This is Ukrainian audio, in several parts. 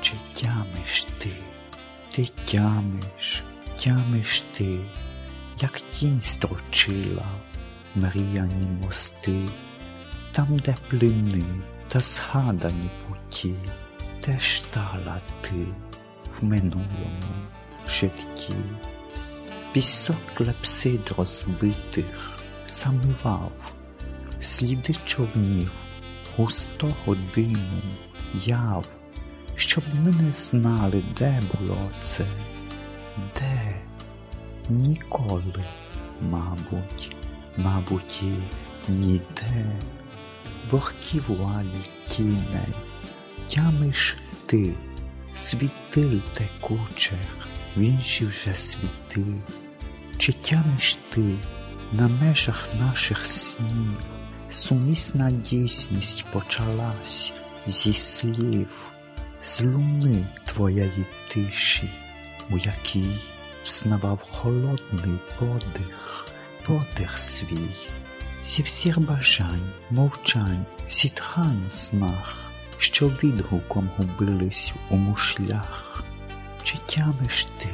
Чи тямиш ти, ти тямиш, тямиш ти, як тінь строчила мріяні мости, там, де плини та згадані путі, теж стала ти в минулому житті. Пісок клепсид розбитих замивав, сліди човнів густого диму яв, щоб ми не знали, де було це, де ніколи, мабуть, мабуть, і ніде, вогкі вуалі тіней, тямиш ти, світил текучих, в інші вже світи, чи тямиш ти на межах наших снів, сумісна дійсність почалась зі слів, з луни твоєї тиші, у якій взнавав холодний подих, подих свій, зі всіх бажань, мовчань, сітхан снах, що відгуком губились у мушлях. Чи тямиш ти,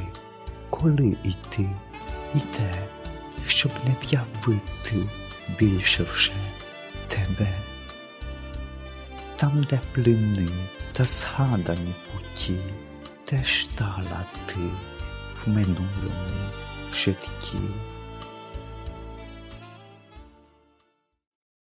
коли іти, і те, щоб не в'явити більше вже тебе? Там, де плини та згадані путі, теж стала ти в минулому житті.